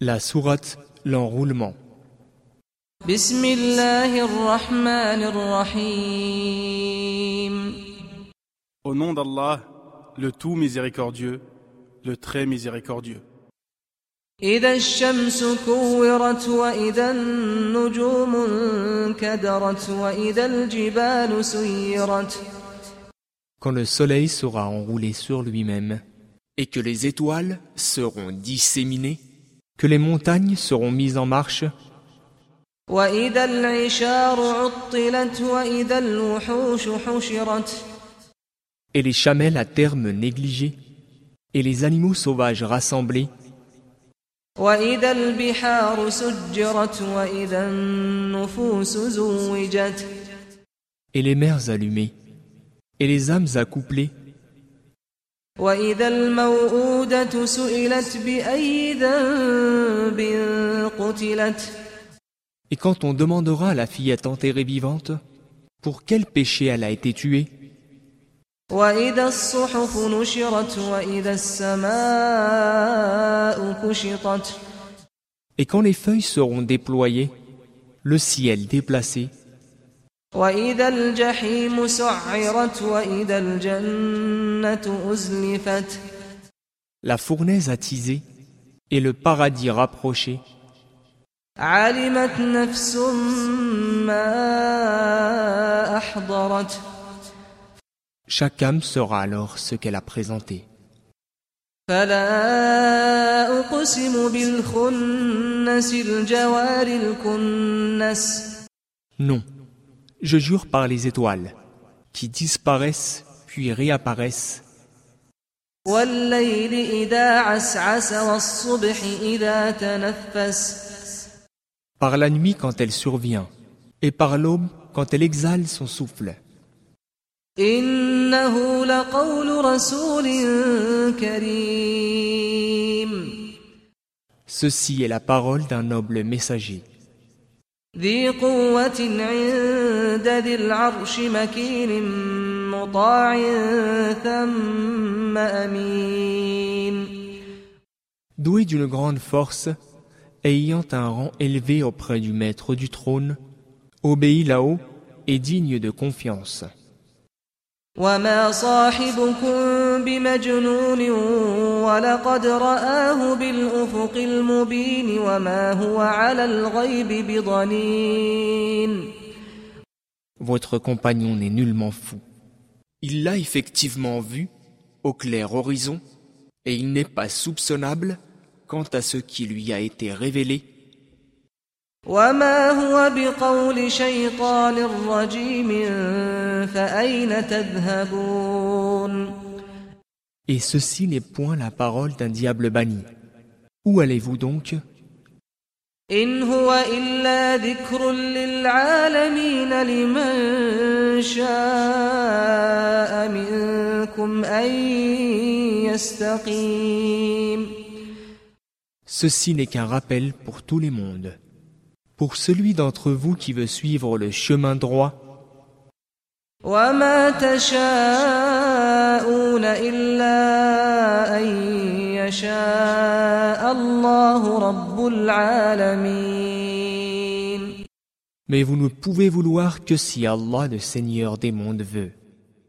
La sourate L'enroulement. بسم الله الرحمن الرحيم Au nom d'Allah, le tout miséricordieux, le très miséricordieux. إذا الشمس كورت وإذا النجوم انكدرت وإذا الجبال سيرت Quand le soleil sera enroulé sur lui-même, et que les étoiles seront disséminées, que les montagnes seront mises en marche. et les chamelles à terme négligées et les animaux sauvages rassemblés. et les mers allumées et les âmes accouplées. وإذا الموءودة سئلت بأي ذنب قتلت et quand on demandera à la fillette enterrée vivante, pour quel péché elle a été tuée, وإذا الصحف نشرت وإذا السماء كشطت et quand les feuilles seront déployées, le ciel déplacé, وإذا الجحيم سعرت وإذا الجنة أزلفت la fournaise attisée, et le paradis rapproché, علمت نفس ما أحضرت chaque âme saura alors ce qu'elle a présenté. فلا أقسم بالخنس الجوار الكنس Non, Je jure par les étoiles, qui disparaissent puis réapparaissent. Par la nuit quand elle survient, et par l'aube quand elle exhale son souffle. Ceci est la parole d'un noble messager. ذي قوة عند ذي العرش مكين مطاع ثم أمين doué d'une grande force, et ayant un rang élevé auprès du maître du trône, obéit là-haut et digne de confiance. وما صاحبكم بمجنون ولقد رآه بالأفق المبين وما هو على الغيب بضنين Votre compagnon n'est nullement fou. Il l'a effectivement vu au clair horizon, et il n'est pas soupçonnable quant à ce qui lui a été révélé, وما هو بقول شيطان رجيم فأين تذهبون et ceci n'est point la parole d'un diable banni. Où allez-vous donc إن هو إلا ذكر للعالمين لمن شاء منكم أن يستقيم Ceci n'est qu'un rappel pour tous les mondes. Pour celui d'entre vous qui veut suivre le chemin droit, وما تشاءون إلا أن يشاء الله رب العالمين mais vous ne pouvez vouloir que si Allah le Seigneur des mondes veut.